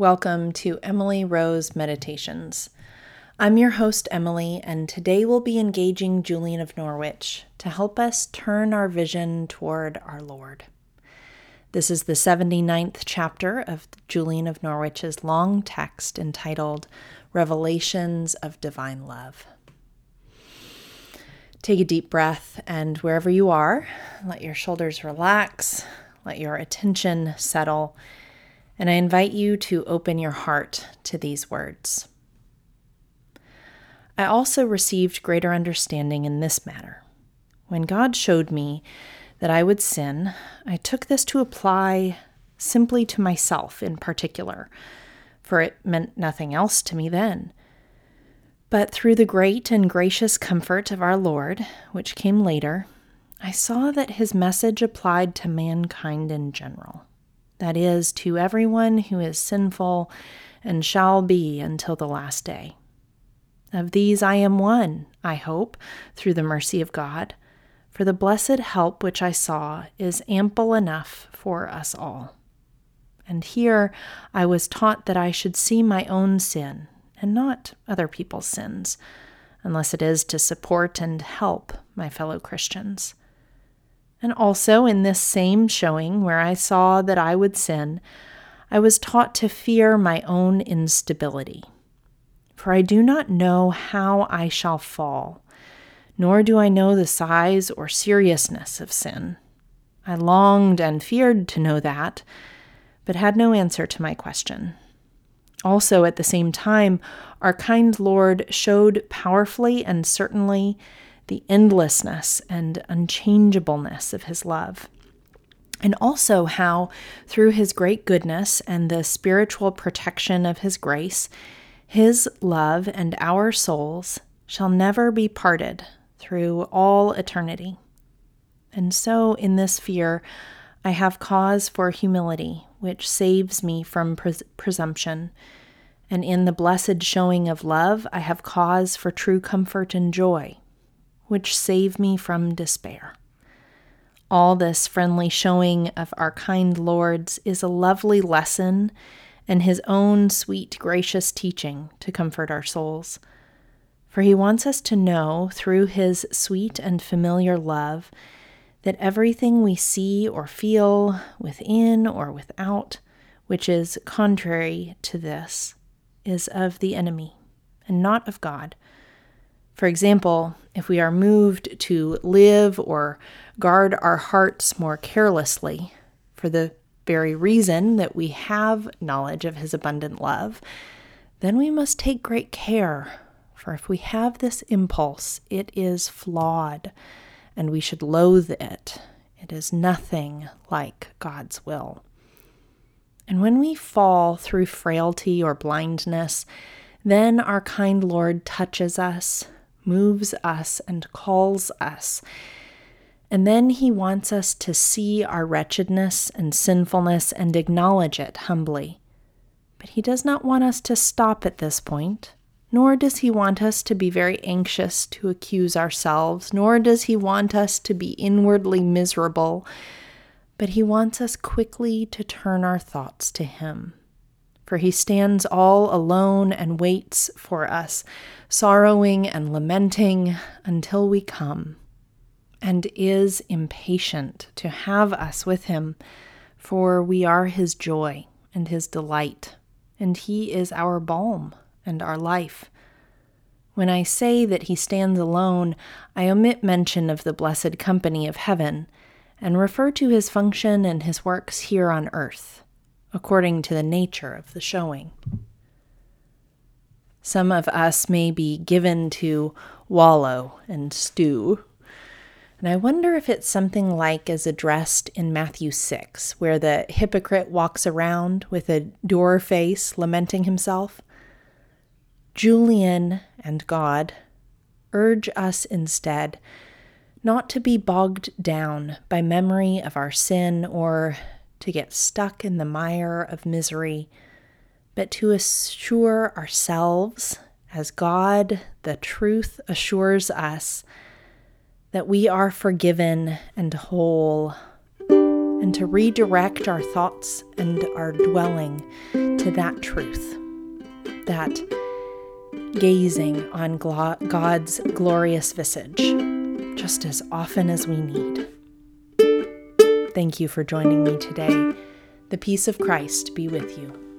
Welcome to Emily Rose Meditations. I'm your host, Emily, and today we'll be engaging Julian of Norwich to help us turn our vision toward our Lord. This is the 79th chapter of Julian of Norwich's long text entitled Revelations of Divine Love. Take a deep breath, and wherever you are, let your shoulders relax, let your attention settle and I invite you to open your heart to these words. I also received greater understanding in this matter. When God showed me that I would sin, I took this to apply simply to myself in particular, for it meant nothing else to me then. But through the great and gracious comfort of our Lord, which came later, I saw that his message applied to mankind in general that is, to everyone who is sinful and shall be until the last day. Of these I am one, I hope, through the mercy of God, for the blessed help which I saw is ample enough for us all. And here I was taught that I should see my own sin and not other people's sins, unless it is to support and help my fellow Christians. And also in this same showing, where I saw that I would sin, I was taught to fear my own instability. For I do not know how I shall fall, nor do I know the size or seriousness of sin. I longed and feared to know that, but had no answer to my question. Also, at the same time, our kind Lord showed powerfully and certainly the endlessness and unchangeableness of his love. And also how, through his great goodness and the spiritual protection of his grace, his love and our souls shall never be parted through all eternity. And so, in this fear, I have cause for humility, which saves me from pres- presumption. And in the blessed showing of love, I have cause for true comfort and joy, which save me from despair. All this friendly showing of our kind Lord's is a lovely lesson and his own sweet, gracious teaching to comfort our souls. For he wants us to know, through his sweet and familiar love, that everything we see or feel, within or without, which is contrary to this, is of the enemy and not of God. For example, if we are moved to live or guard our hearts more carelessly for the very reason that we have knowledge of His abundant love, then we must take great care. For if we have this impulse, it is flawed, and we should loathe it. It is nothing like God's will. And when we fall through frailty or blindness, then our kind Lord touches us moves us and calls us. And then he wants us to see our wretchedness and sinfulness and acknowledge it humbly. But he does not want us to stop at this point, nor does he want us to be very anxious to accuse ourselves, nor does he want us to be inwardly miserable, but he wants us quickly to turn our thoughts to him for he stands all alone and waits for us, sorrowing and lamenting until we come, and is impatient to have us with him, for we are his joy and his delight, and he is our balm and our life. When I say that he stands alone, I omit mention of the blessed company of heaven, and refer to his function and his works here on earth according to the nature of the showing. Some of us may be given to wallow and stew. And I wonder if it's something like as addressed in Matthew 6, where the hypocrite walks around with a dour face, lamenting himself. Julian and God urge us instead not to be bogged down by memory of our sin or to get stuck in the mire of misery, but to assure ourselves, as God, the truth, assures us, that we are forgiven and whole, and to redirect our thoughts and our dwelling to that truth, that gazing on God's glorious visage just as often as we need. Thank you for joining me today. The peace of Christ be with you.